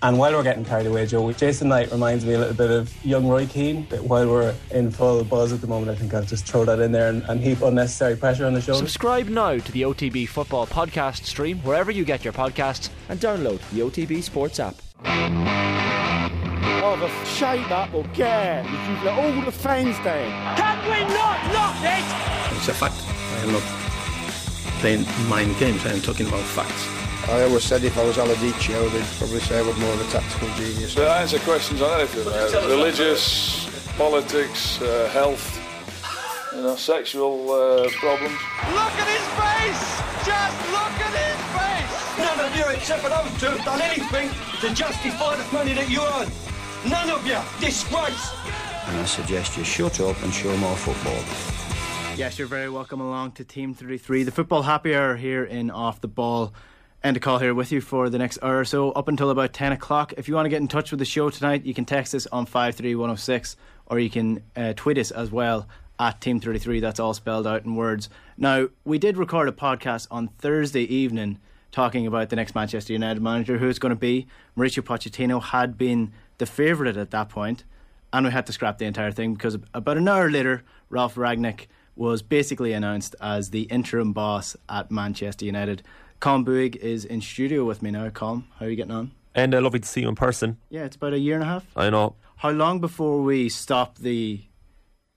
And while we're getting carried away, Joe, Jason Knight reminds me a little bit of young Roy Keane. But while we're in full buzz at the moment, I think I'll just throw that in there and, and heap unnecessary pressure on the show. Subscribe now to the OTB Football Podcast stream wherever you get your podcasts and download the OTB Sports app. Oh, the shape up will get You've got all the fans there. Can we not knock it? It's a fact. I am not playing mind games. I am talking about facts. I always said if I was Aladicio, they'd probably say I was more of a tactical genius. They answer questions on anything, uh, religious, politics, uh, health, you know, sexual uh, problems. Look at his face! Just look at his face! None of you except for those two have done anything to justify the money that you earn. None of you! Disgrace! And I suggest you shut up and show more football. Yes, you're very welcome along to Team 33, the football happy hour here in Off the Ball Enda Coll here with you for the next hour or so up until about 10 o'clock. If you want to get in touch with the show tonight, you can text us on 53106 or you can uh, tweet us as well at Team33. That's all spelled out in words. Now, we did record a podcast on Thursday evening talking about the next Manchester United manager, who it's going to be. Mauricio Pochettino had been the favourite at that point, and we had to scrap the entire thing because about an hour later, Ralf Rangnick was basically announced as the interim boss at Manchester United. Colm Boohig is in studio with me now. Colm, how are you getting on? And uh, lovely to see you in person. Yeah, it's about a year and a half. I know. How long before we stop the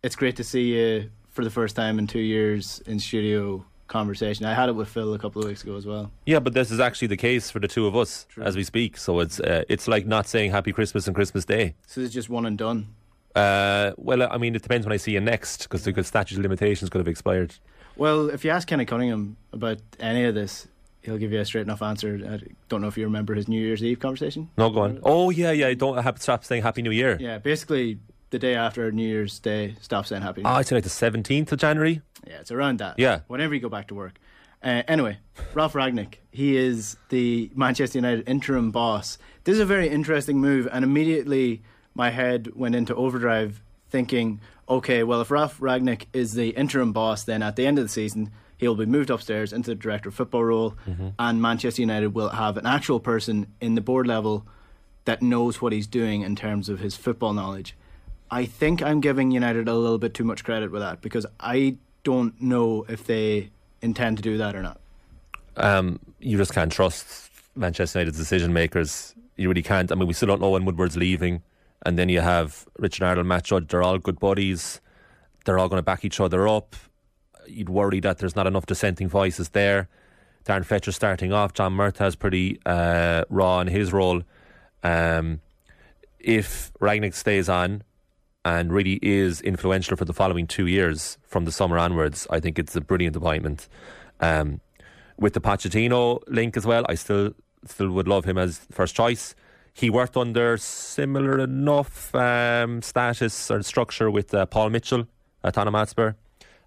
it's great to see you for the first time in two years in studio conversation? I had it with Phil a couple of weeks ago as well. Yeah, but this is actually the case for the two of us True. as we speak. So it's uh, it's like not saying Happy Christmas and Christmas Day. So it's just one and done. Uh, well, I mean, it depends when I see you next because the statute of limitations could have expired. Well, if you ask Kenny Cunningham about any of this, he'll give you a straight enough answer. I don't know if you remember his New Year's Eve conversation. No, go on. Oh yeah, yeah. Don't have stop saying Happy New Year. Yeah, basically the day after New Year's Day, stop saying Happy. New Year. Oh, it's like the seventeenth of January. Yeah, it's around that. Yeah, whenever you go back to work. Uh, anyway, Ralf Rangnick, he is the Manchester United interim boss. This is a very interesting move, and immediately my head went into overdrive, thinking, okay, well, if Ralf Rangnick is the interim boss, then at the end of the season he'll be moved upstairs into the director of football role, mm-hmm. and Manchester United will have an actual person in the board level that knows what he's doing in terms of his football knowledge. I think I'm giving United a little bit too much credit with that because I don't know if they intend to do that or not. Um, you just can't trust Manchester United's decision makers. You really can't. I mean, we still don't know when Woodward's leaving, and then you have Richard Arnold, Matt Judge. They're all good buddies. They're all going to back each other up you'd worry that there's not enough dissenting voices there. Darren Fletcher starting off. John Murtough is pretty uh, raw in his role. Um, if Rangnick stays on and really is influential for the following two years from the summer onwards, I think it's a brilliant appointment. Um, with the Pochettino link as well, I still still would love him as first choice. He worked under similar enough um, status or structure with uh, Paul Mitchell at Tottenham Hotspur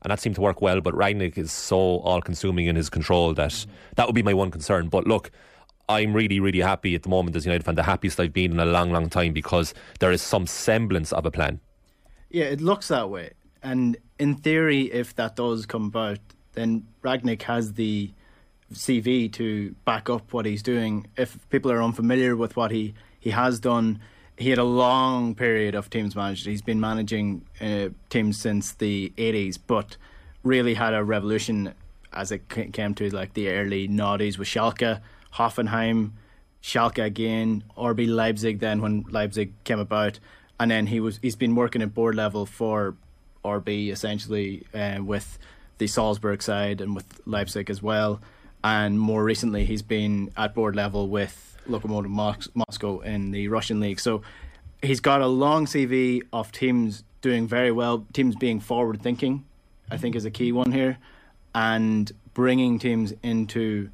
and that seemed to work well. But Rangnick is so all consuming in his control that that would be my one concern. But look, I'm really, really happy at the moment as United fan, the happiest I've been in a long, long time because there is some semblance of a plan. Yeah, it looks that way. And in theory, if that does come about, then Rangnick has the CV to back up what he's doing. If people are unfamiliar with what he, he has done, he had a long period of teams managed. He's been managing uh, teams since the 80s, but really had a revolution as it came to like the early noughties with Schalke, Hoffenheim, Schalke again, RB Leipzig. Then when Leipzig came about, and then he was he's been working at board level for RB essentially uh, with the Salzburg side and with Leipzig as well. And more recently, he's been at board level with Lokomotiv Moscow in the Russian league. So he's got a long CV of teams doing very well, teams being forward thinking, I think is a key one here, and bringing teams into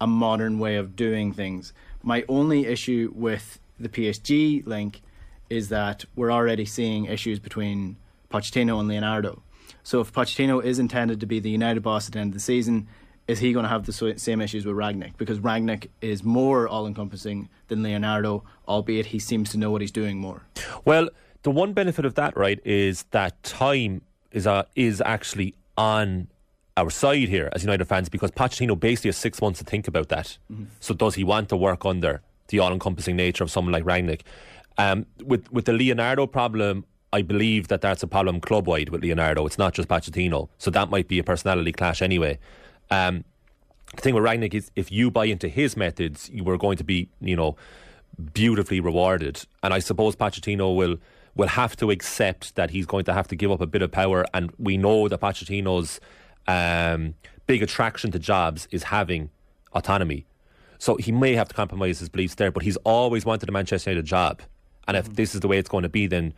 a modern way of doing things. My only issue with the PSG link is that we're already seeing issues between Pochettino and Leonardo. So if Pochettino is intended to be the United boss at the end of the season, is he going to have the same issues with Rangnick? Because Rangnick is more all encompassing than Leonardo, albeit he seems to know what he's doing more. Well, the one benefit of that, right, is that time is uh, is actually on our side here as United fans because Pochettino basically has six months to think about that. Mm-hmm. So does he want to work under the all-encompassing nature of someone like Rangnick? Um, with with the Leonardo problem, I believe that that's a problem club wide with Leonardo. It's not just Pochettino, so that might be a personality clash anyway. Um, the thing with Rangnick is, if you buy into his methods, you are going to be, you know, beautifully rewarded. And I suppose Pochettino will will have to accept that he's going to have to give up a bit of power. And we know that Pochettino's um, big attraction to jobs is having autonomy. So he may have to compromise his beliefs there, but he's always wanted a Manchester United job. And if this is the way it's going to be, then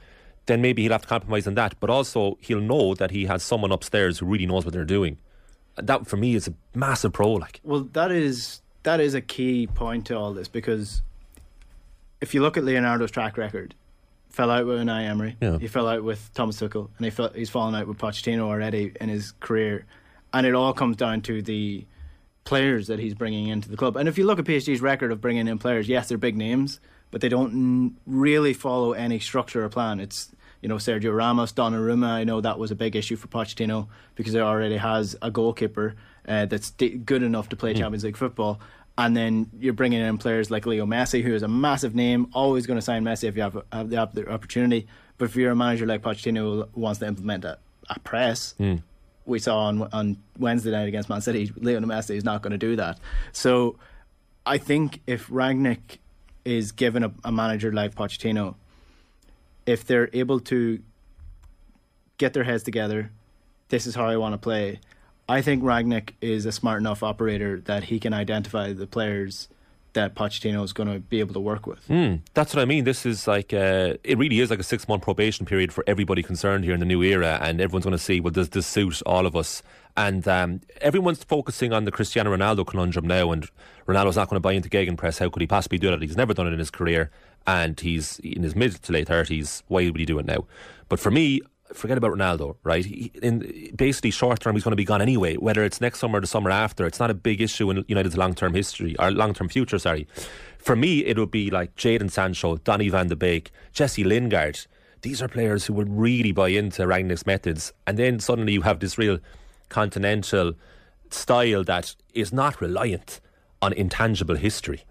then maybe he'll have to compromise on that. But also he'll know that he has someone upstairs who really knows what they're doing. That for me is a massive pro. Like, well, that is that is a key point to all this because if you look at Leonardo's track record, fell out with Unai Emery, Yeah. he fell out with Thomas Tuchel, and he fell, he's fallen out with Pochettino already in his career, and it all comes down to the players that he's bringing into the club. And if you look at PSG's record of bringing in players, yes, they're big names, but they don't really follow any structure or plan. It's you know Sergio Ramos, Donnarumma. I know that was a big issue for Pochettino because he already has a goalkeeper uh, that's d- good enough to play Champions League football. And then you're bringing in players like Leo Messi, who is a massive name, always going to sign Messi if you have, have the opp- the opportunity. But if you're a manager like Pochettino who wants to implement a, a press, we saw on on Wednesday night against Man City, Leo Messi is not going to do that. So I think if Rangnick is given a, a manager like Pochettino, if they're able to get their heads together, this is how I want to play. I think Rangnick is a smart enough operator that he can identify the players that Pochettino is going to be able to work with. Mm, that's what I mean. This is like uh, it really is like a six month probation period for everybody concerned here in the new era, and everyone's going to see well, does this suit all of us? And um, everyone's focusing on the Cristiano Ronaldo conundrum now, and Ronaldo's not going to buy into gegenpress. How could he possibly do that? He's never done it in his career, and he's in his mid to late thirties. Why would he do it now? But for me, forget about Ronaldo, right? In basically short term, he's going to be gone anyway. Whether it's next summer or the summer after, it's not a big issue in United's long term history or long term future. Sorry, for me, it would be like Jadon Sancho, Donny Van de Beek, Jesse Lingard. These are players who would really buy into Rangnick's methods, and then suddenly you have this real continental style that is not reliant on intangible history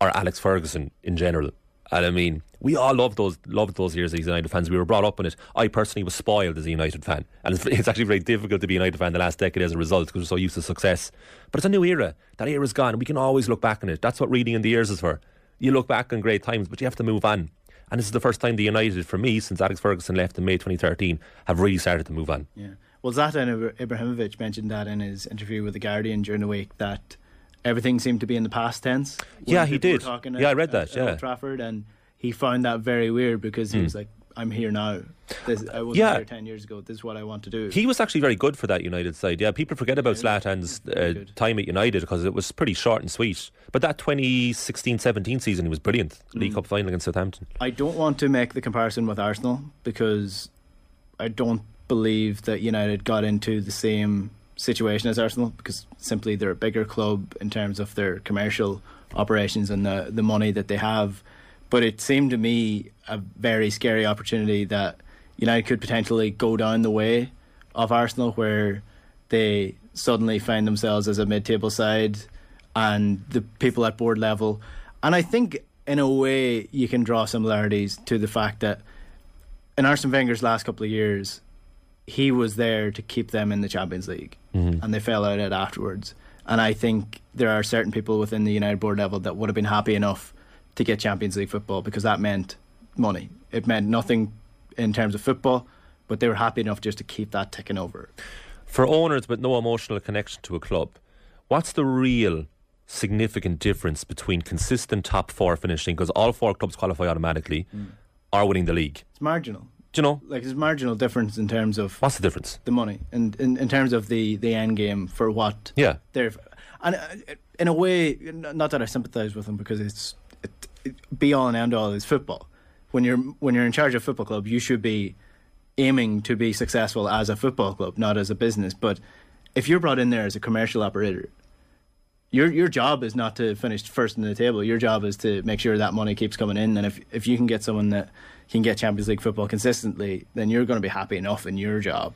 or Alex Ferguson in general. And I mean, we all love those loved those years as United fans. We were brought up in it. I personally was spoiled as a United fan, and it's, it's actually very difficult to be a United fan the last decade as a result because we're so used to success. But it's a new era. That era's gone. We can always look back on it. That's what reading in the years is for. You look back on great times, but you have to move on. And this is the first time the United, for me, since Alex Ferguson left in May 2013, have really started to move on. Yeah. Well, Zlatan Ibrahimovic mentioned that in his interview with the Guardian during the week that everything seemed to be in the past tense. Yeah, he did. talking Yeah, I read that, at yeah. Old Trafford, and he found that very weird because he Hmm. was like, "I'm here now. This, I wasn't Yeah. here ten years ago. This is what I want to do." He was actually very good for that United side. Yeah, people forget about Zlatan's uh, time at United because it was pretty short and sweet. But that 2016-17 season, he was brilliant. League Mm. Cup final against Southampton. I don't want to make the comparison with Arsenal because I don't believe that United got into the same situation as Arsenal because simply they're a bigger club in terms of their commercial operations and the the money that they have. But it seemed to me a very scary opportunity that United could potentially go down the way of Arsenal where they suddenly find themselves as a mid-table side and the people at board level and I think in a way you can draw similarities to the fact that in Arsene Wenger's last couple of years he was there to keep them in the Champions League Mhm. and they fell out it afterwards and I think there are certain people within the United board level that would have been happy enough to get Champions League football because that meant money it meant nothing in terms of football but they were happy enough just to keep that ticking over For owners with no emotional connection to a club, what's the real significant difference between consistent top four finishing, because all four clubs qualify automatically, Mm. or winning the league? it's marginal Do you know? like there's marginal difference in terms of What's the difference? the money and in, in terms of the the end game for what Yeah. they're and uh, in a way not that I sympathize with them because it's it, it, be all and end all is football when you're when you're in charge of a football club you should be aiming to be successful as a football club not as a business but if you're brought in there as a commercial operator your your job is not to finish first in the table. Your job is to make sure that money keeps coming in. And if if you can get someone that can get Champions League football consistently, then you're going to be happy enough in your job.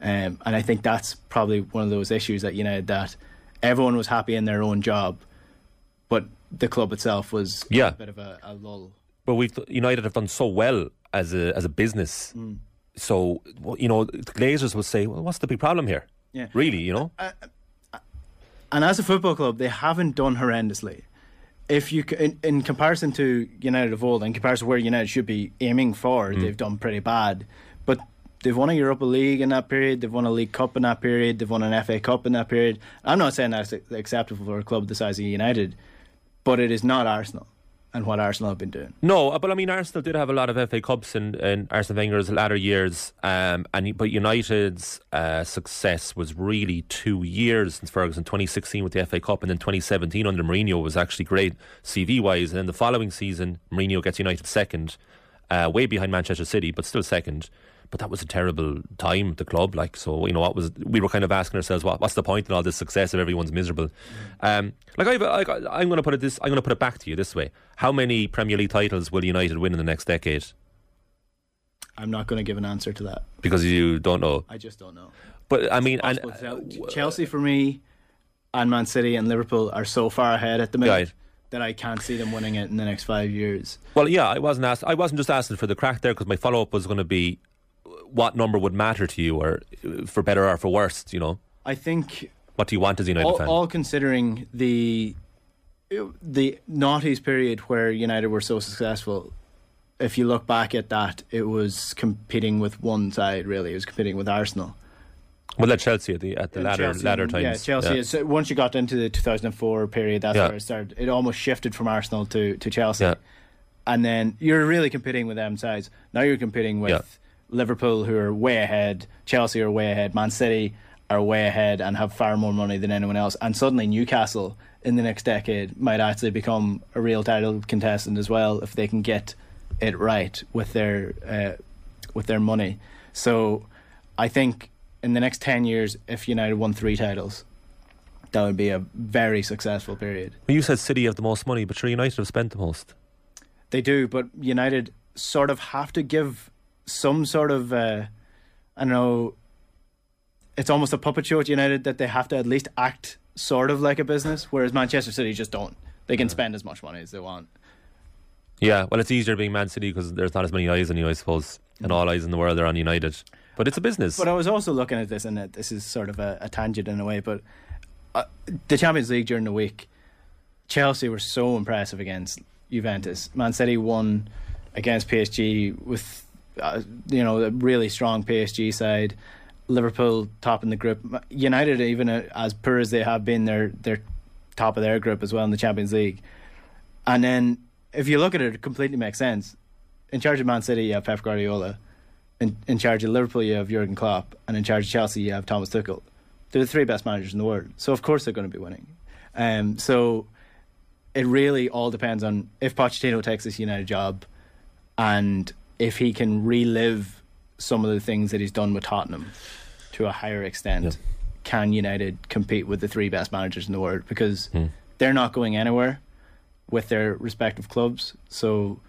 Um, and I think that's probably one of those issues at United that everyone was happy in their own job, but the club itself was Yeah. a bit of a, a lull. But we've United have done so well as a as a business. Mm. So you know, the Glazers would say, "Well, what's the big problem here?" Yeah. Really, you know. And as a football club, they haven't done horrendously. If you, in, in comparison to United of old, in comparison to where United should be aiming for, Mm. they've done pretty bad. But they've won a Europa League in that period. They've won a League Cup in that period. They've won an FA Cup in that period. I'm not saying that's acceptable for a club the size of United, but it is not Arsenal and what Arsenal have been doing. No, uh, but I mean, Arsenal did have a lot of FA Cups in, in Arsene Wenger's latter years, um, and but United's uh, success was really two years since Ferguson, 2016 with the FA Cup, and then 2017 under Mourinho was actually great CV wise. And then the following season, Mourinho gets United second, uh, way behind Manchester City, but still second. But that was a terrible time at the club. Like so, you know, what was we were kind of asking ourselves, what, what's the point in all this success if everyone's miserable? Um, like I, I'm going to put it this, I'm going to put it back to you this way: How many Premier League titles will United win in the next decade? I'm not going to give an answer to that. Because you don't know. I just don't know. But I mean, and tell. Chelsea for me, and Man City and Liverpool are so far ahead at the minute Right. that I can't see them winning it in the next five years. Well, yeah, I wasn't asked. I wasn't just asking for the crack there because my follow up was going to be, what number would matter to you, or uh, for better or for worse, you know? I think What do you want as a United all, fan? all considering the the noughties period where United were so successful. If you look back at that, it was competing with one side. Really, it was competing with Arsenal. well, at Chelsea at the at the latter Chelsea, latter times. Yeah, Chelsea. Is, once you got into the 2004 period, that's Yeah. where it started. It almost shifted from Arsenal to, to Chelsea. Yeah. And then you're really competing with them sides. Now you're competing with Yeah. Liverpool, who are way ahead. Chelsea are way ahead. Man City are way ahead and have far more money than anyone else. And suddenly Newcastle in the next decade might actually become a real title contestant as well if they can get it right with their uh, with their money. So I think in the next ten years, if United won three titles, that would be a very successful period. Well, you said City have the most money, but sure, United have spent the most. They do, but United sort of have to give some sort of uh, I don't know. It's almost a puppet show at United that they have to at least act sort of like a business, whereas Manchester City just don't. They can spend as much money as they want. Yeah, well, it's easier being Man City because there's not as many eyes on you, I suppose, and all eyes in the world are on United. But it's a business. But I was also looking at this, and this is sort of a, a tangent in a way. But uh, the Champions League during the week, Chelsea were so impressive against Juventus. Man City won against PSG with uh, you know a really strong PSG side. Liverpool top in the group. United, even uh, as poor as they have been, they're they're top of their group as well in the Champions League. And then if you look at it, it completely makes sense. In charge of Man City, you have Pep Guardiola. In, in charge of Liverpool, you have Jurgen Klopp, and in charge of Chelsea, you have Thomas Tuchel. They're the three best managers in the world, so of course they're going to be winning. Um, so it really all depends on if Pochettino takes this United job, and if he can relive some of the things that he's done with Tottenham to a higher extent. Can United compete with the three best managers in the world? Because hmm. they're not going anywhere with their respective clubs, so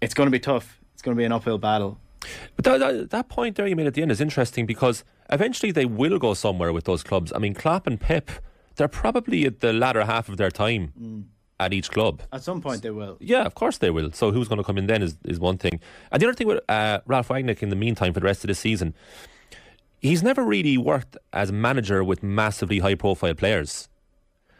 it's going to be tough. It's going to be an uphill battle. But that, that, that point there you made at the end is interesting because eventually they will go somewhere with those clubs. I mean, Klopp and Pep, they're probably at the latter half of their time mm. At each club. At some point, they will. Yeah, of course they will. So who's going to come in then is, is one thing. And the other thing with uh, Ralf Rangnick in the meantime for the rest of the season, he's never really worked as a manager with massively high profile players.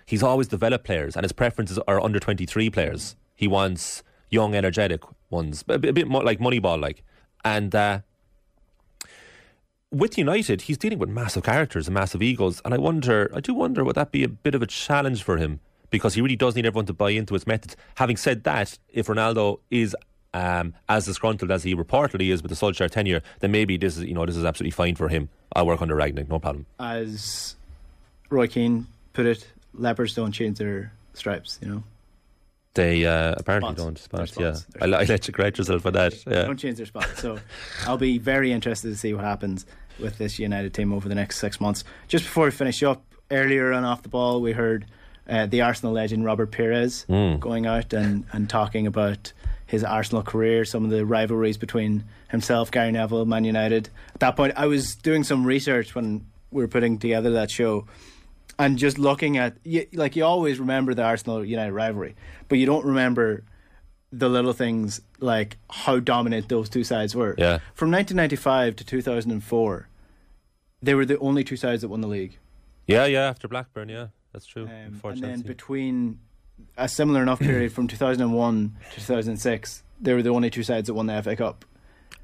He's always developed players, and his preferences are under 23 players. He wants young, energetic ones, a bit, a bit more like Moneyball like. And uh, with United, he's dealing with massive characters and massive egos. And I wonder, I do wonder, would that be a bit of a challenge for him? Because he really does need everyone to buy into his methods. Having said that, if Ronaldo is um, as disgruntled as he reportedly is with the Solskjaer tenure, then maybe this is, you know, this is absolutely fine for him. I'll work under Rangnick, no problem. As Roy Keane put it, leopards don't change their stripes, you know. They uh, apparently Spots. don't. Spots, They're yeah. spots. I, I let you correct yourself for that. Yeah. don't change their spots. So I'll be very interested to see what happens with this United team over the next six months. Just before we finish up, earlier on off the ball, we heard uh, the Arsenal legend Robert Pires Mm. going out and, and talking about his Arsenal career, some of the rivalries between himself, Gary Neville, Man United. At that point, I was doing some research when we were putting together that show, and just looking at like you always remember the Arsenal United rivalry, but you don't remember the little things like how dominant those two sides were. Yeah. From 1995 to 2004, they were the only two sides that won the league. Yeah, yeah. After Blackburn, yeah, that's true. Um, and then between a similar enough period from 2001 to 2006, they were the only two sides that won the FA Cup.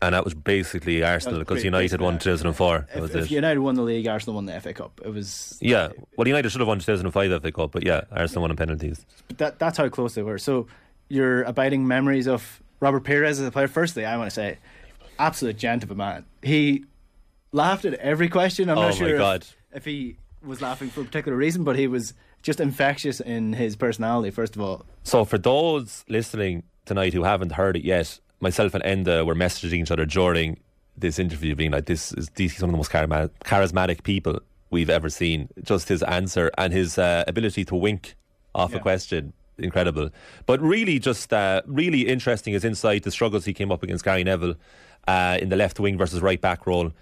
And that was basically Arsenal because United won 2004. If, was if. United won the league, Arsenal won the FA Cup. It was Yeah, well, United should have won 2005 FA Cup, but yeah, Arsenal won on penalties. But that that's how close they were. So your abiding memories of Robert Pires as a player. Firstly, I want to say, absolute gent of a man. He laughed at every question. I'm Oh not my sure if- God. If, he was laughing for a particular reason, but he was just infectious in his personality. First of all, So for those listening tonight who haven't heard it yet, myself and Enda were messaging each other during this interview, being like, "This is this is one of the most charismatic, people we've ever seen." Just his answer and his uh, ability to wink off a question, incredible. But really, just uh, really interesting his insight, the struggles he came up against Gary Neville uh, in the left wing versus right back role.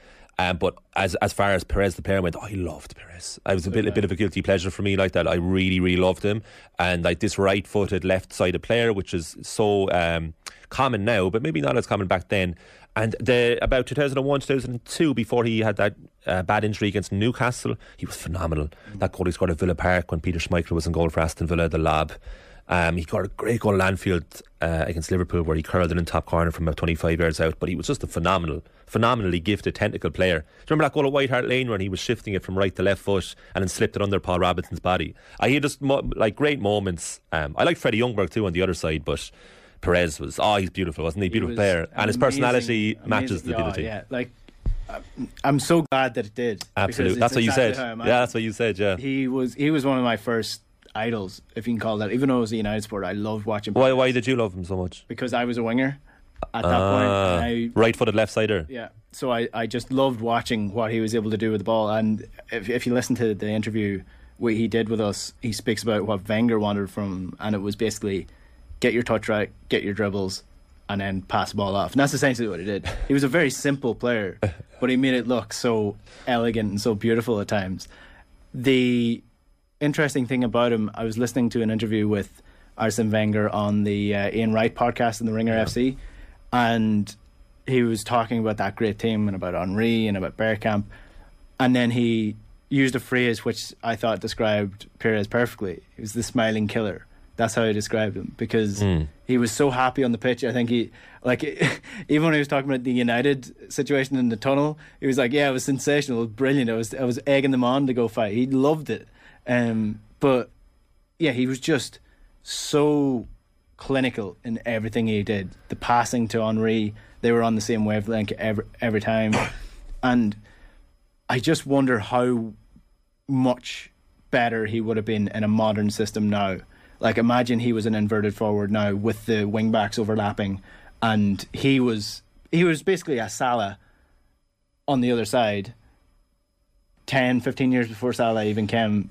Um, but as as far as Pires the player went, I loved Pires. I was a bit a bit of a guilty pleasure for me like that. I really really loved him, and like this right footed left sided player, which is so um, common now, but maybe not as common back then. And the about 2001 2002, before he had that uh, bad injury against Newcastle, he was phenomenal. That goal he scored at Villa Park when Peter Schmeichel was in goal for Aston Villa, the lab. Um, he got a great goal at Anfield uh, against Liverpool where he curled it in top corner from about 25 yards out. But he was just a phenomenal, phenomenally gifted technical player. Do you remember that goal at White Hart Lane when he was shifting it from right to left foot and then slipped it under Paul Robinson's body? I had just mo- like great moments. Um, I liked Freddie Ljungberg too on the other side, but Pires was oh he's beautiful, wasn't he? Beautiful was player, and his amazing- personality matches the amazing- ability. Yeah, like I'm- I'm so glad that it did. Absolutely, that's what you said. Yeah, that's what you said. Yeah. He was he was one of my first idols, if you can call that. Even though I was a United supporter, I loved watching. Why? Why did you love him so much? Because I was a winger at that point. Ah, I, right-footed left sider. yeah, so I, I just loved watching what he was able to do with the ball. And if if you listen to the interview what he did with us, he speaks about what Wenger wanted from him, and it was basically get your touch right, get your dribbles, and then pass the ball off. And that's essentially what he did. He was a very simple player, but he made it look so elegant and so beautiful at times. The interesting thing about him, I was listening to an interview with Arsene Wenger on the uh, Ian Wright podcast in the Ringer FC, and he was talking about that great team and about Henri and about Bergkamp, and then he used a phrase which I thought described Pires perfectly. He was the smiling killer. That's how I described him because Mm. he was so happy on the pitch. I think he, like, even when he was talking about the United situation in the tunnel, he was like, "Yeah, it was sensational. It was brilliant. I was, I was egging them on to go fight. He loved it." Um, but yeah, he was just so clinical in everything he did. The passing to Henri, they were on the same wavelength every every time, and I just wonder how much better he would have been in a modern system now. Like imagine he was an inverted forward now with the wing backs overlapping, and he was he was basically a Salah on the other side. 10, 15 years before Salah even came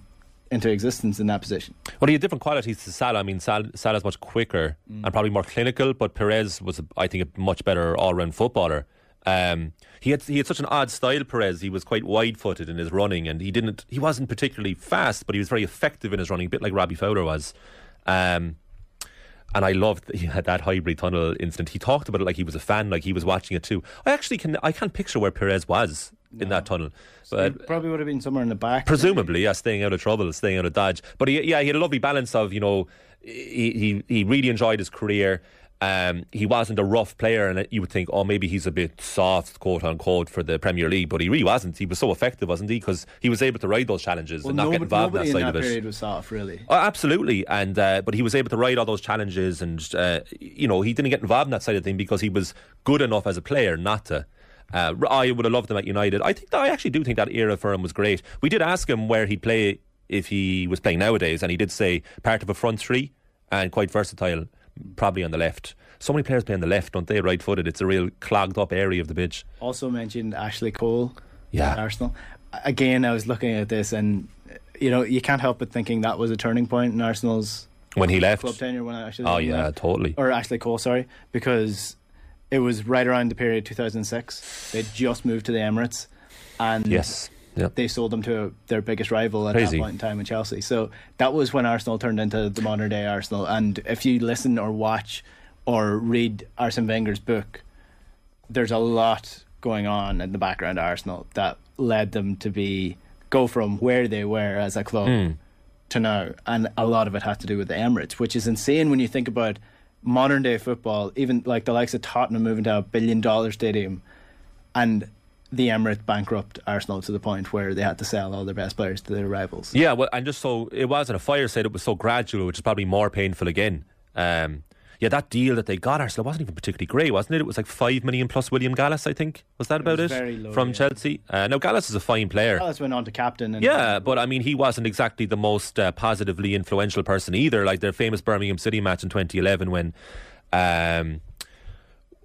into existence in that position. Well, he had different qualities to Salah. I mean, Sal- Salah's much quicker Mm. and probably more clinical, but Pires was, I think, a much better all-round footballer. Um, he had he had such an odd style. Pires. He was quite wide-footed in his running, and he didn't. He wasn't particularly fast, but he was very effective in his running, a bit like Robbie Fowler was. Um, and I loved that he had that Highbury tunnel incident. He talked about it like he was a fan, like he was watching it too. I actually can I can't picture where Pires was in that tunnel, but It probably would have been somewhere in the back. presumably, yeah, staying out of trouble, staying out of dodge. But he, yeah, he had a lovely balance of you know, he he, he really enjoyed his career. Um, he wasn't a rough player, and you would think, oh, maybe he's a bit soft, quote unquote, for the Premier League. But he really wasn't. He was so effective, wasn't he? Because he was able to ride those challenges Well, and not nobody, get involved in that in side that of it. period was soft, really. Oh, absolutely, and uh, but he was able to ride all those challenges, and uh, you know he didn't get involved in that side of thing because he was good enough as a player not to. Uh, I would have loved him at United. I think I actually do think that era for him was great. We did ask him where he'd play if he was playing nowadays, and he did say part of a front three and quite versatile, probably on the left. So many players play on the left, don't they? Right footed. It's a real clogged up area of the pitch. Also mentioned Ashley Cole Yeah. at Arsenal. Again, I was looking at this, and you know you can't help but thinking that was a turning point in Arsenal's When he left. club tenure. When Ashley Oh yeah, left. totally. or Ashley Cole, sorry, because it was right around the period 2006. They'd just moved to the Emirates, and Yes, Yep. they sold them to their biggest rival at Crazy. that point in time in Chelsea. So that was when Arsenal turned into the modern day Arsenal. And if you listen or watch or read Arsene Wenger's book, there's a lot going on in the background of Arsenal that led them to be go from where they were as a club Hmm. to now, and a lot of it had to do with the Emirates, which is insane when you think about modern day football. Even like the likes of Tottenham moving to a billion dollar stadium, and the Emirates bankrupt Arsenal to the point where they had to sell all their best players to their rivals. Yeah, well, and just so it wasn't a fire sale, it was so gradual, which is probably more painful again. Um, yeah, that deal that they got Arsenal wasn't even particularly great, wasn't it? It was like five million plus William Gallas, I think. Was that about it? very low, From yeah. Chelsea. Uh, now Gallas is a fine player. Gallas went on to captain, and Yeah, but I mean, he wasn't exactly the most uh, positively influential person either. Like their famous Birmingham City match in 2011 when. Um,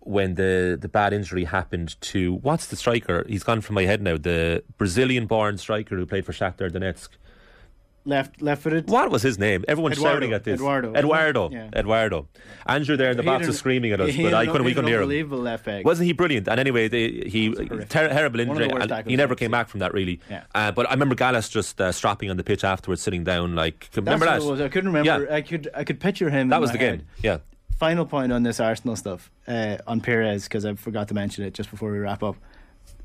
when the, the bad injury happened to what's the striker? He's gone from my head now. The Brazilian-born striker who played for Shakhtar Donetsk. Left left footed. What was his name? Everyone's Eduardo. shouting at this. Eduardo. Eduardo. Yeah. Eduardo. Andrew there in the He box was screaming at us, but I couldn't. We couldn't hear him. unbelievable left back. Wasn't he brilliant? And anyway, they, he ter- terrible injury, he never came back from that. Really. Yeah. Uh, but I remember Gallas just uh, strapping on the pitch afterwards, sitting down. Like, remember that? I couldn't remember. Yeah. I could I could picture him. That was the game. head. Yeah. Final point on this Arsenal stuff uh, on Pires because I forgot to mention it just before we wrap up.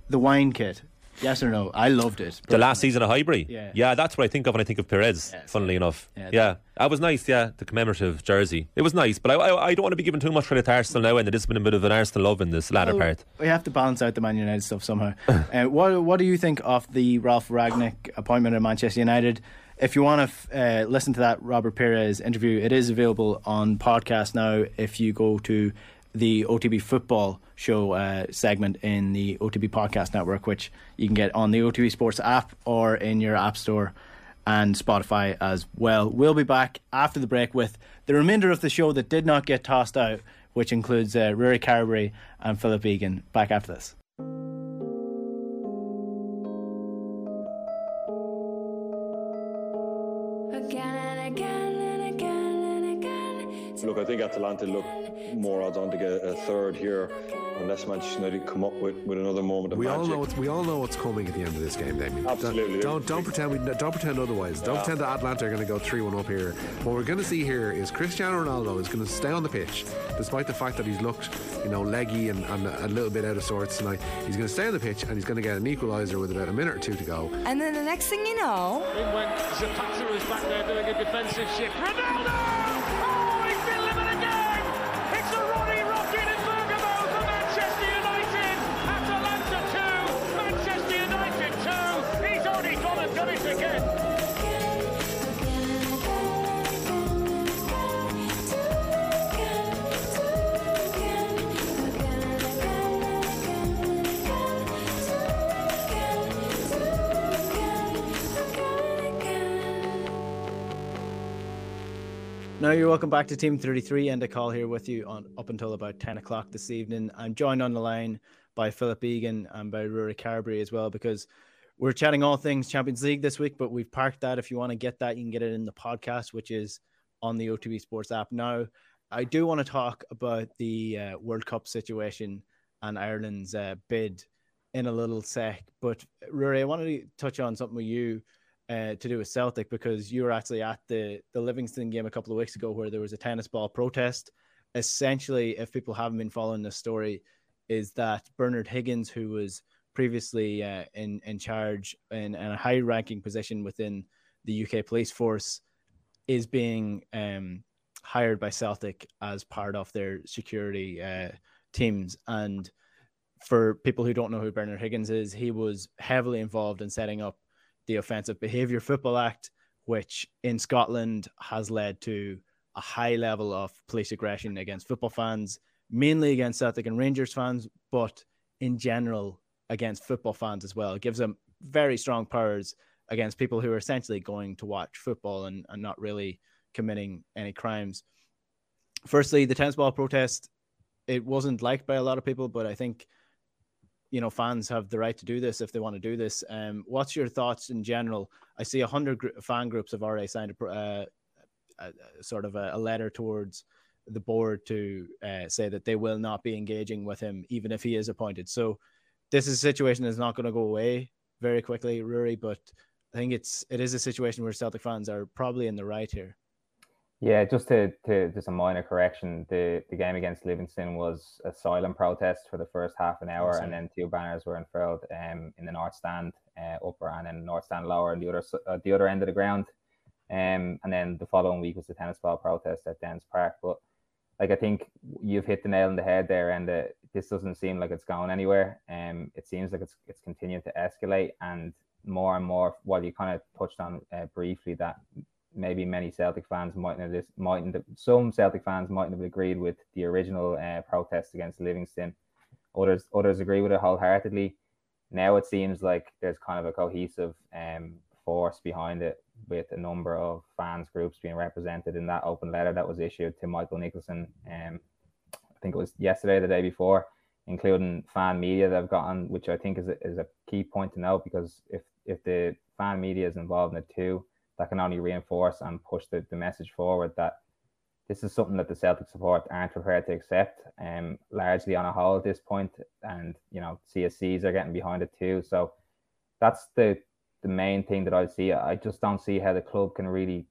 The wine kit, yes or no? I loved it. The last season of Highbury. Yeah. yeah, that's what I think of when I think of Pires. Yeah, funnily enough, Yeah, yeah, that was nice. Yeah, the commemorative jersey. It was nice, but I, I, I don't want to be giving too much credit to Arsenal now, and it has been a bit of an Arsenal love in this latter Well, part. We have to balance out the Man United stuff somehow. uh, what What do you think of the Ralf Rangnick appointment at Manchester United? If you want to f- uh, listen to that Robert Pires interview, it is available on podcast now. If you go to the OTB Football Show uh, segment in the OTB Podcast Network, which you can get on the OTB Sports app or in your app store and Spotify as well. We'll be back after the break with the remainder of the show that did not get tossed out, which includes uh, Ruairi Carberry and Philip Egan. Back after this. Look, I think Atalanta look more odds on to get a third here, unless Manchester United come up with, with another moment of We all magic. know what's, we all know what's coming at the end of this game, Damien. Absolutely. Don't don't, don't pretend we don't pretend otherwise. Don't Yeah. pretend that Atalanta are going to go three one up here. What we're going to see here is Cristiano Ronaldo is going to stay on the pitch, despite the fact that he's looked, you know, leggy and, and a little bit out of sorts tonight. He's going to stay on the pitch and he's going to get an equaliser with about a minute or two to go. And then the next thing you know, In went Zapata who's back there doing a defensive shift. Ronaldo! You're welcome back to Team 33 Enda Coll here with you on up until about 10 o'clock this evening. I'm joined on the line by Philip Egan and by Ruairi Carberry as well because we're chatting all things Champions League this week, but we've parked that. If you want to get that, you can get it in the podcast, which is on the OTB Sports app. Now, I do want to talk about the uh, World Cup situation and Ireland's uh, bid in a little sec. But Ruairi, I wanted to touch on something with you uh, to do with Celtic because you were actually at the the Livingston game a couple of weeks ago where there was a tennis ball protest. Essentially, if people haven't been following this story, is that Bernard Higgins, who was previously uh, in in charge in a high ranking position within the UK police force, is being um, hired by Celtic as part of their security uh, teams and for people who don't know who Bernard Higgins is, he was heavily involved in setting up the Offensive Behaviour Football Act, which in Scotland has led to a high level of police aggression against football fans, mainly against Celtic and Rangers fans, but in general against football fans as well. It gives them very strong powers against people who are essentially going to watch football and, and not really committing any crimes. Firstly, the tennis ball protest, it wasn't liked by a lot of people, but I think you know fans have the right to do this if they want to do this. Um, what's your thoughts in general? I see a hundred gr- fan groups have already signed a, uh, a, a sort of a, a letter towards the board to uh, say that they will not be engaging with him even if he is appointed. So this is a situation that's not going to go away very quickly, Ruairi, but I think it's it is a situation where Celtic fans are probably in the right here. Yeah, just to, to just a minor correction, the, the game against Livingston was a silent protest for the first half an hour, and then two banners were unfurled um, in the north stand uh, upper and then north stand lower on the other uh, the other end of the ground. Um, and then the following week was the tennis ball protest at Dens Park. But like I think you've hit the nail on the head there, and uh, this doesn't seem like it's going anywhere. Um, it seems like it's it's continuing to escalate, and more and more. While you kind of touched on uh, briefly that maybe many Celtic fans mightn't have mightn't have, some Celtic fans mightn't have agreed with the original uh, protest against Livingston. Others others agree with it wholeheartedly. Now it seems like there's kind of a cohesive um, force behind it, with a number of fans groups being represented in that open letter that was issued to Michael Nicholson. Um, I think it was yesterday, the day before, including fan media that I've gotten, which I think is a, is a key point to note because if if the fan media is involved in it too, that can only reinforce and push the, the message forward that this is something that the Celtic support aren't prepared to accept, um, largely on a whole at this point. And you know, CSCs are getting behind it too. So that's the the main thing that I see. I just don't see how the club can really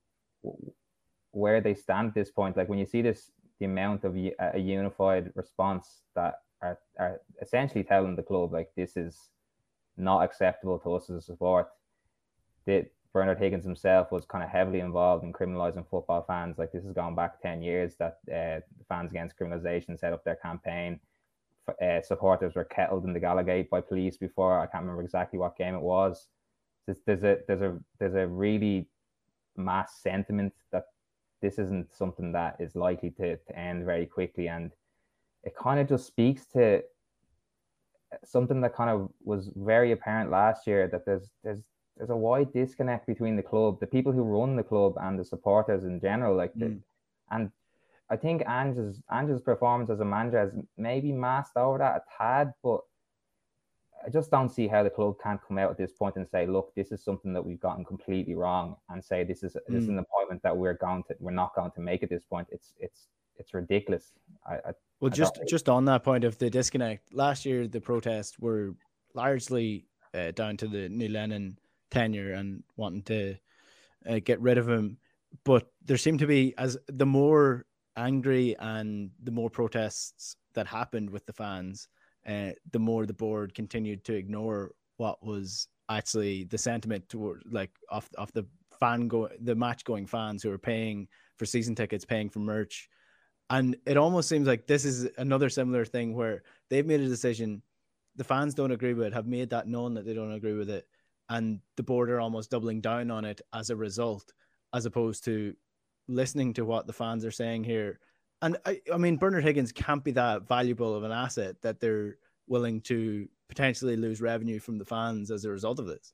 where they stand at this point. Like when you see this, the amount of a unified response that are, are essentially telling the club like this is not acceptable to us as a support. That Bernard Higgins himself was kind of heavily involved in criminalising football fans. Like this has gone back ten years that uh, fans against criminalisation set up their campaign. Uh, supporters were kettled in the Gallowgate by police before. I can't remember exactly what game it was. There's, there's a there's a there's a really mass sentiment that this isn't something that is likely to, to end very quickly, and it kind of just speaks to something that kind of was very apparent last year that there's there's there's a wide disconnect between the club, the people who run the club, and the supporters in general. Like, mm. the, and I think Ange's Ange's performance as a manager has maybe masked over that a tad, but I just don't see how the club can't come out at this point and say, "Look, this is something that we've gotten completely wrong," and say this is mm. this is mm. an appointment that we're going to we're not going to make at this point. It's it's it's ridiculous. I, I well, I just just on that point of the disconnect, last year the protests were largely uh, down to the Neil Lennon tenure and wanting to uh, get rid of him. But there seemed to be as the more angry and the more protests that happened with the fans, uh, the more the board continued to ignore what was actually the sentiment toward like off off the fan go the match going fans who are paying for season tickets, paying for merch. And it almost seems like this is another similar thing where they've made a decision, the fans don't agree with it, have made that known that they don't agree with it, and the board are almost doubling down on it as a result, as opposed to listening to what the fans are saying here. And I, I mean, Bernard Higgins can't be that valuable of an asset that they're willing to potentially lose revenue from the fans as a result of this.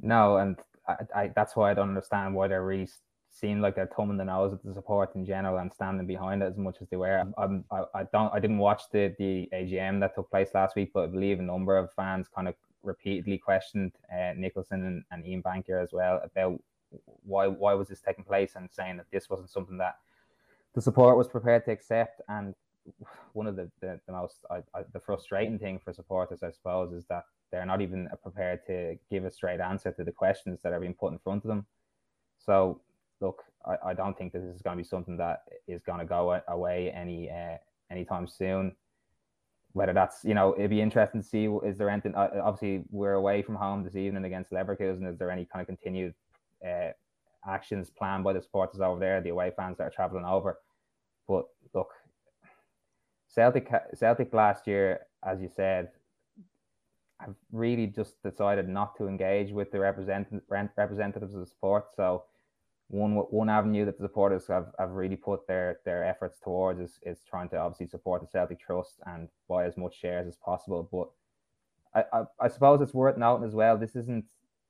No, and I, I that's why I don't understand why they're really seem like they're thumbing the nose at the support in general and standing behind it as much as they were. I'm, I, I don't I didn't watch the the AGM that took place last week, but I believe a number of fans kind of repeatedly questioned uh, Nicholson and, and Ian Bankier as well about why why was this taking place and saying that this wasn't something that the support was prepared to accept. And one of the the, the most I, I, the frustrating thing for supporters, I suppose, is that they're not even prepared to give a straight answer to the questions that are being put in front of them. So look, I, I don't think that this is going to be something that is going to go away any uh, anytime soon whether that's you know it'd be interesting to see is there anything uh, obviously we're away from home this evening against Leverkusen. Is there any kind of continued uh, actions planned by the supporters over there the away fans that are traveling over? But look Celtic Celtic last year as you said have really just decided not to engage with the represent, representatives of the sport. So one one avenue that the supporters have, have really put their their efforts towards is, is trying to obviously support the Celtic Trust and buy as much shares as possible. But I, I, I suppose it's worth noting as well. This isn't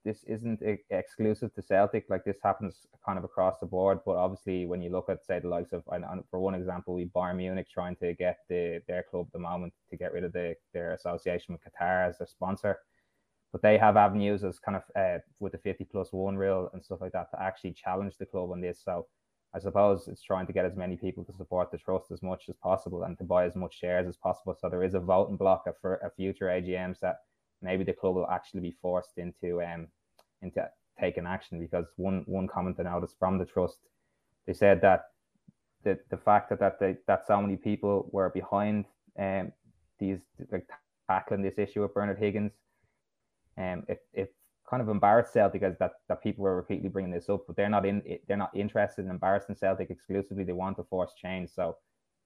this isn't exclusive to Celtic. Like this happens kind of across the board. But obviously, when you look at say the likes of, and for one example, we Bayern Munich trying to get the their club at the moment to get rid of the their association with Qatar as their sponsor but they have avenues as kind of uh, with the 50 plus one rule and stuff like that to actually challenge the club on this. So I suppose it's trying to get as many people to support the trust as much as possible and to buy as much shares as possible. So there is a voting block for a future AGMs that maybe the club will actually be forced into um into taking action because one one comment I noticed from the trust, they said that the the fact that that they, that so many people were behind um these like tackling this issue with Bernard Higgins, um it it kind of embarrassed Celtic as that that people were repeatedly bringing this up, but they're not in they're not interested in embarrassing Celtic exclusively. They want to force change, so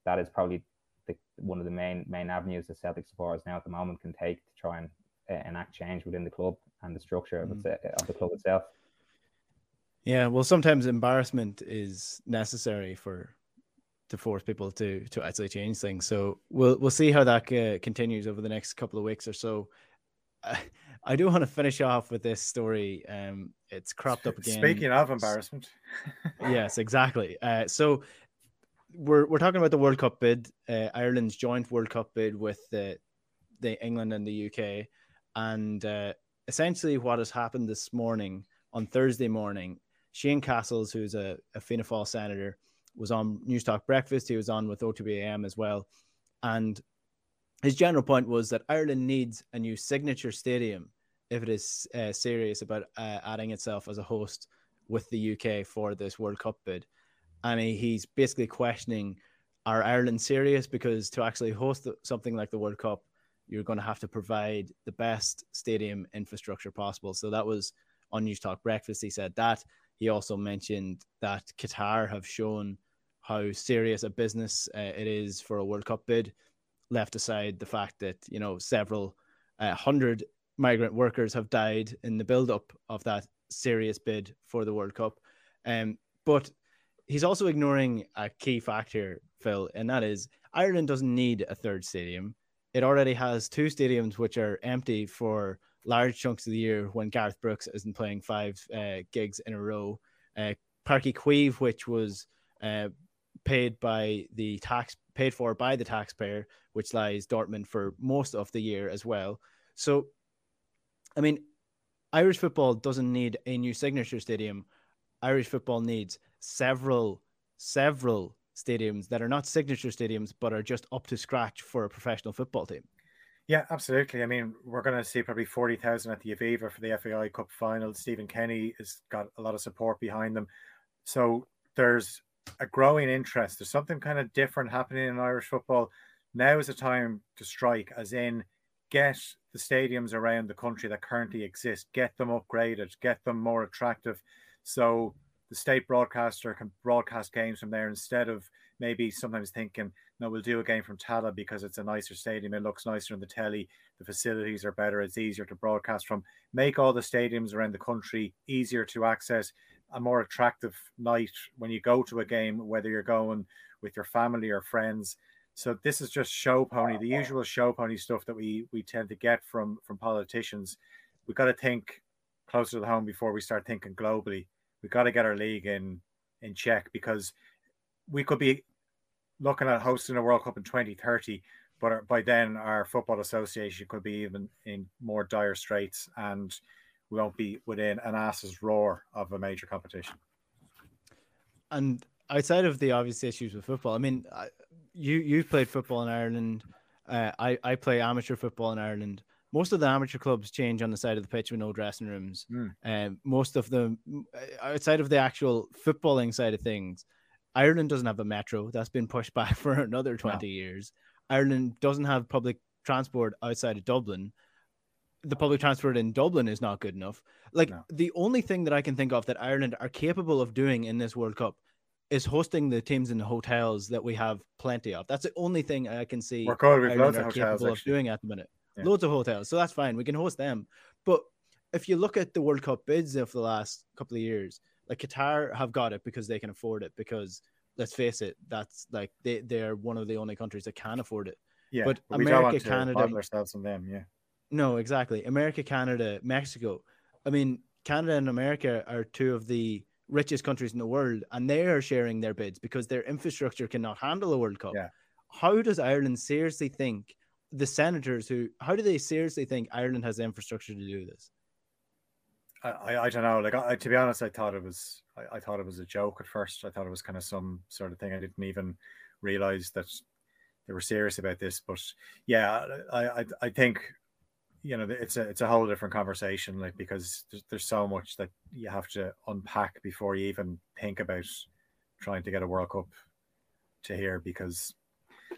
that is probably the, one of the main main avenues that Celtic supporters now at the moment can take to try and uh, enact change within the club and the structure of, mm. of the club itself. Yeah, well, sometimes embarrassment is necessary for to force people to to actually change things. So we'll we'll see how that uh, continues over the next couple of weeks or so. I do want to finish off with this story. Um, it's cropped up again. Speaking of embarrassment, yes, exactly. Uh, so we're we're talking about the World Cup bid, uh, Ireland's joint World Cup bid with the the England and the UK, and uh, essentially what has happened this morning on Thursday morning. Shane Cassells, who's a, a Fianna Fáil senator, was on Newstalk Breakfast. He was on with OTBAM as well, and his general point was that Ireland needs a new signature stadium if it is uh, serious about uh, adding itself as a host with the UK for this World Cup bid. And he, he's basically questioning are Ireland serious? Because to actually host something like the World Cup, you're going to have to provide the best stadium infrastructure possible. So that was on Newstalk Breakfast. He said that. He also mentioned that Qatar have shown how serious a business uh, it is for a World Cup bid left aside the fact that you know several uh, hundred migrant workers have died in the build-up of that serious bid for the World Cup. Um, but he's also ignoring a key factor, Phil, and that is Ireland doesn't need a third stadium. It already has two stadiums which are empty for large chunks of the year when Garth Brooks isn't playing five uh, gigs in a row. Uh, Uí Chaoimh, which was uh, paid by the tax paid for by the taxpayer, which lies dormant for most of the year as well. So, I mean, Irish football doesn't need a new signature stadium. Irish football needs several, several stadiums that are not signature stadiums, but are just up to scratch for a professional football team. Yeah, absolutely. I mean, we're going to see probably 40,000 at the Aviva for the FAI Cup final. Stephen Kenny has got a lot of support behind them. So there's a growing interest. There's something kind of different happening in Irish football. Now is the time to strike, as in get the stadiums around the country that currently exist, get them upgraded, get them more attractive. So the state broadcaster can broadcast games from there instead of maybe sometimes thinking, no, we'll do a game from Tallaght because it's a nicer stadium. It looks nicer on the telly. The facilities are better. It's easier to broadcast from. Make all the stadiums around the country easier to access a more attractive night when you go to a game, whether you're going with your family or friends. So this is just show pony, the usual show pony stuff that we we tend to get from from politicians. We've got to think closer to home before we start thinking globally. We've got to get our league in in check because we could be looking at hosting a World Cup in 2030, but uh, by then our football association could be even in more dire straits and we won't be within an ass's roar of a major competition. And outside of the obvious issues with football, I mean, you you've played football in Ireland. Uh, I I play amateur football in Ireland. Most of the amateur clubs change on the side of the pitch with no dressing rooms. Mm. Um, most of them, outside of the actual footballing side of things, Ireland doesn't have a metro. That's been pushed back for another twenty wow. years. Ireland doesn't have public transport outside of Dublin the public transport in Dublin is not good enough. Like no. the only thing that I can think of that Ireland are capable of doing in this World Cup is hosting the teams in the hotels that we have plenty of. That's the only thing I can see. We're. We've loads of hotels of doing at the minute. Yeah. Loads of hotels, so that's fine. We can host them. But if you look at the World Cup bids of the last couple of years, like Qatar have got it because they can afford it. Because let's face it, that's like they they're one of the only countries that can afford it. Yeah, but, but America, Canada, ourselves on them. Yeah, no, exactly. America, Canada, Mexico. I mean, Canada and America are two of the richest countries in the world, and they are sharing their bids because their infrastructure cannot handle a World Cup. Yeah. How does Ireland seriously think the senators who? How do they seriously think Ireland has the infrastructure to do this? I, I don't know. Like I, to be honest, I thought it was I, I thought it was a joke at first. I thought it was kind of some sort of thing. I didn't even realize that they were serious about this. But yeah, I I, I think you know it's a it's a whole different conversation like because there's, there's so much that you have to unpack before you even think about trying to get a world cup to here because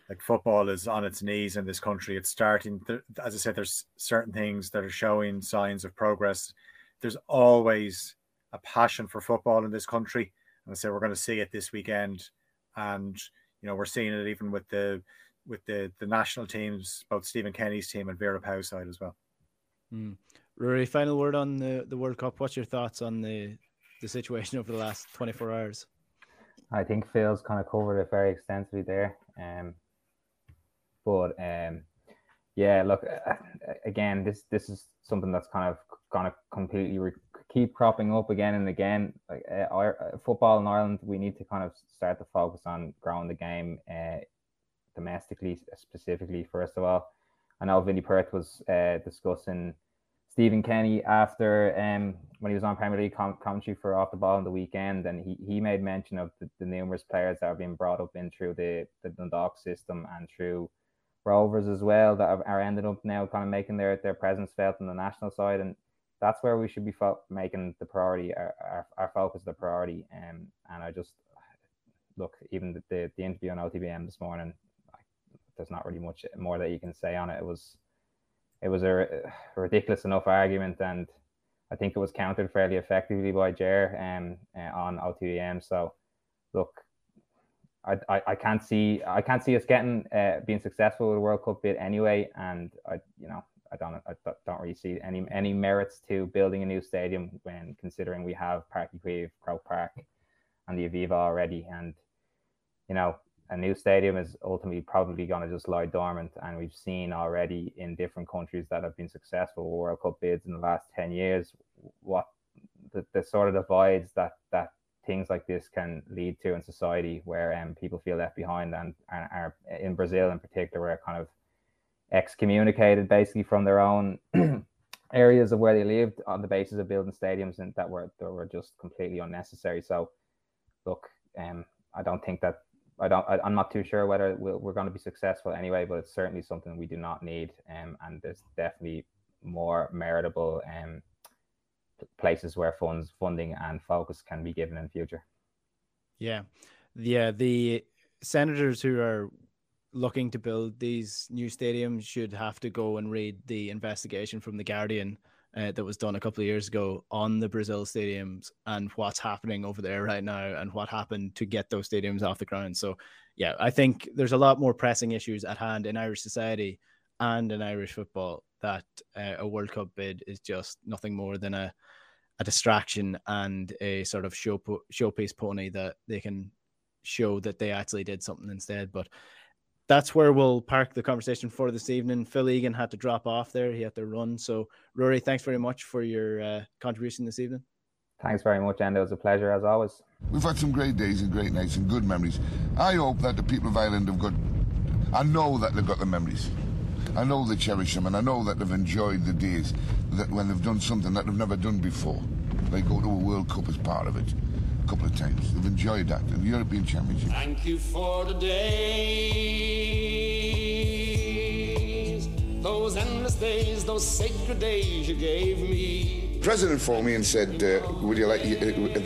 like football is on its knees in this country. It's starting as i said there's certain things that are showing signs of progress. There's always a passion for football in this country. And i say we're going to see it this weekend. And you know we're seeing it even with the with the the national teams, both Stephen Kenny's team and Vera Pauw's side as well. Mm. Ruairi, final word on the, the World Cup. What's your thoughts on the the situation over the last 24 hours? I think Phil's kind of covered it very extensively there. Um, but um, yeah, look, again, this this is something that's kind of going to completely re- keep cropping up again and again. Like uh, our, uh, football in Ireland, we need to kind of start to focus on growing the game uh, domestically, specifically, first of all. I know Vinny Perth was uh, discussing Stephen Kenny after um, when he was on Premier League com- commentary for Off the Ball on the weekend, and he, he made mention of the, the numerous players that are being brought up in through the, the Dundalk system and through Rovers as well that are, are ended up now kind of making their, their presence felt on the national side. And that's where we should be fo- making the priority, our, our, our focus the priority. Um, and I just look, even the, the, the interview on OTBM this morning, there's not really much more that you can say on it. It was it was a, a ridiculous enough argument, and I think it was countered fairly effectively by Ger um, uh, on OTBM. So look, I, I, I can't see I can't see us getting uh, being successful with a World Cup bid anyway, and I you know I don't I don't really see any any merits to building a new stadium when considering we have Páirc Uí Chaoimh, Croke Park, and the Aviva already, and you know a new stadium is ultimately probably going to just lie dormant. And we've seen already in different countries that have been successful World Cup bids in the last 10 years what the, the sort of divides that, that things like this can lead to in society where um, people feel left behind and, are in Brazil in particular, are kind of excommunicated basically from their own areas of where they lived on the basis of building stadiums and that were that were just completely unnecessary. So look, um, I don't think that I don't. I, am not too sure whether we we are going to be successful anyway, but it's certainly something we do not need. Um, and there's definitely more meritable um, places where funds, funding, and focus can be given in future. Yeah, yeah. The senators who are looking to build these new stadiums should have to go and read the investigation from the Guardian uh, that was done a couple of years ago on the Brazil stadiums and what's happening over there right now and what happened to get those stadiums off the ground. So, yeah, I think there's a lot more pressing issues at hand in Irish society and in Irish football that uh, a World Cup bid is just nothing more than a a distraction and a sort of show showpiece pony that they can show that they actually did something instead. But that's where we'll park the conversation for this evening. Phil Egan had to drop off there; he had to run. So, Ruairi, thanks very much for your uh, contribution this evening. Thanks very much, and it was a pleasure as always. We've had some great days and great nights and good memories. I hope that the people of Ireland have got. I know that they've got the memories. I know they cherish them, and I know that they've enjoyed the days that when they've done something that they've never done before. They go to a World Cup as part of it a couple of times. They've enjoyed that, in the European Championship. Thank you for the days, those endless days, those sacred days you gave me. President phoned me and said, uh, "Would you like uh,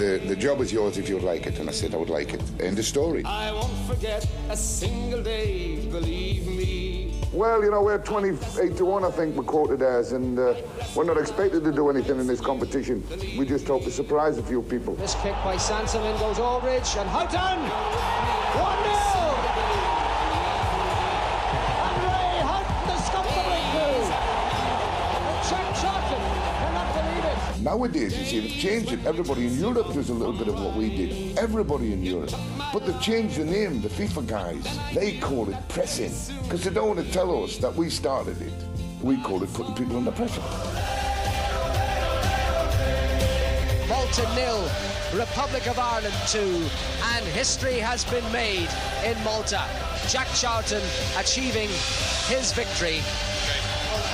the the job is yours if you'd like it?" And I said, "I would like it." End of story. I won't forget a single day, believe me. Well, you know, we're 28 to 1, I think, we're quoted as, and uh, we're not expected to do anything in this competition. We just hope to surprise a few people. This kick by Sansom in goes Aldridge, and Houghton! Nowadays, you see, they've changed it. Everybody in Europe does a little bit of what we did. Everybody in Europe. But they've changed the name, the FIFA guys. They call it pressing. Because they don't want to tell us that we started it. We call it putting people under pressure. Malta nil, Republic of Ireland two, and history has been made in Malta. Jack Charlton achieving his victory,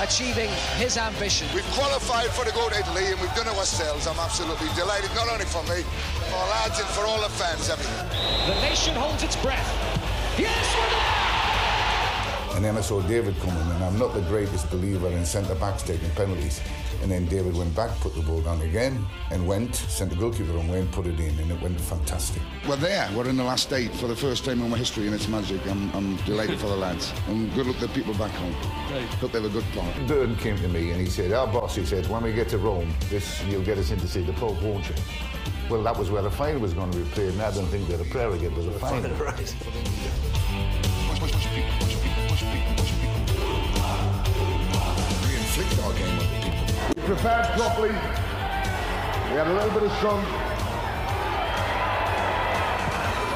achieving his ambition. We've qualified for the Gold to Italy and we've done it ourselves. I'm absolutely delighted, not only for me, for our lads and for all the fans, everything. The nation holds its breath. Yes, we're there! And then I saw David coming, and I'm not the greatest believer in centre backs taking penalties. And then David went back, put the ball down again, and went, sent the goalkeeper away and put it in, and it went fantastic. We're there. We're in the last eight for the first time in my history, and it's magic. I'm, I'm delighted for the lads. And good luck to the people back home. Hope they have a good part. Burton came to me and he said, Our boss, he said, when we get to Rome, this you'll get us in to see the Pope, won't you? Well, that was where the final was going to be played, and I don't think that a prayer again was the final. Right. We our game on the people. We prepared properly. We had a little bit of sun.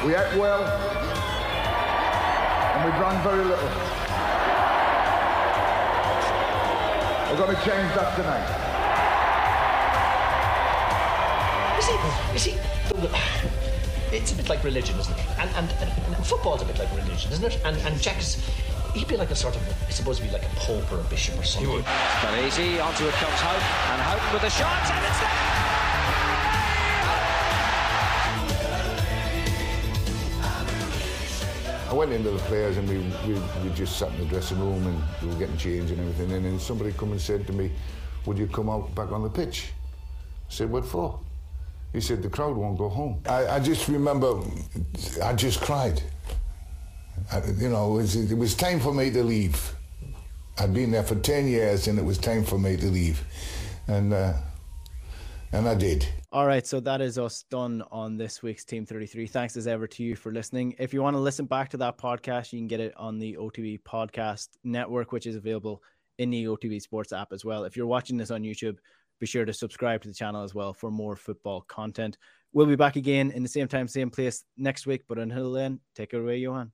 We ate well. And we drank very little. We're going to change that tonight. You see, you see, it's a bit like religion, isn't it? And, and, and, and football's a bit like religion, isn't it? And, and Jack's, he'd be like a sort of, I suppose, he'd be like a pope or a bishop or something. He would. But easy, onto it comes Hope, and Hope with a shot, and it's there! I went into the players and we, we, we just sat in the dressing room and we were getting changed and everything. And then somebody come and said to me, would you come out back on the pitch? I said, what for? He said, the crowd won't go home. I, I just remember, I just cried. You know, it was, it was time for me to leave. I'd been there for 10 years and it was time for me to leave. And, uh, and I did. All right, so that is us done on this week's Team 33. Thanks as ever to you for listening. If you want to listen back to that podcast, you can get it on the OTB Podcast Network, which is available in the OTB Sports app as well. If you're watching this on YouTube, be sure to subscribe to the channel as well for more football content. We'll be back again in the same time, same place next week. But until then, take it away, Johan.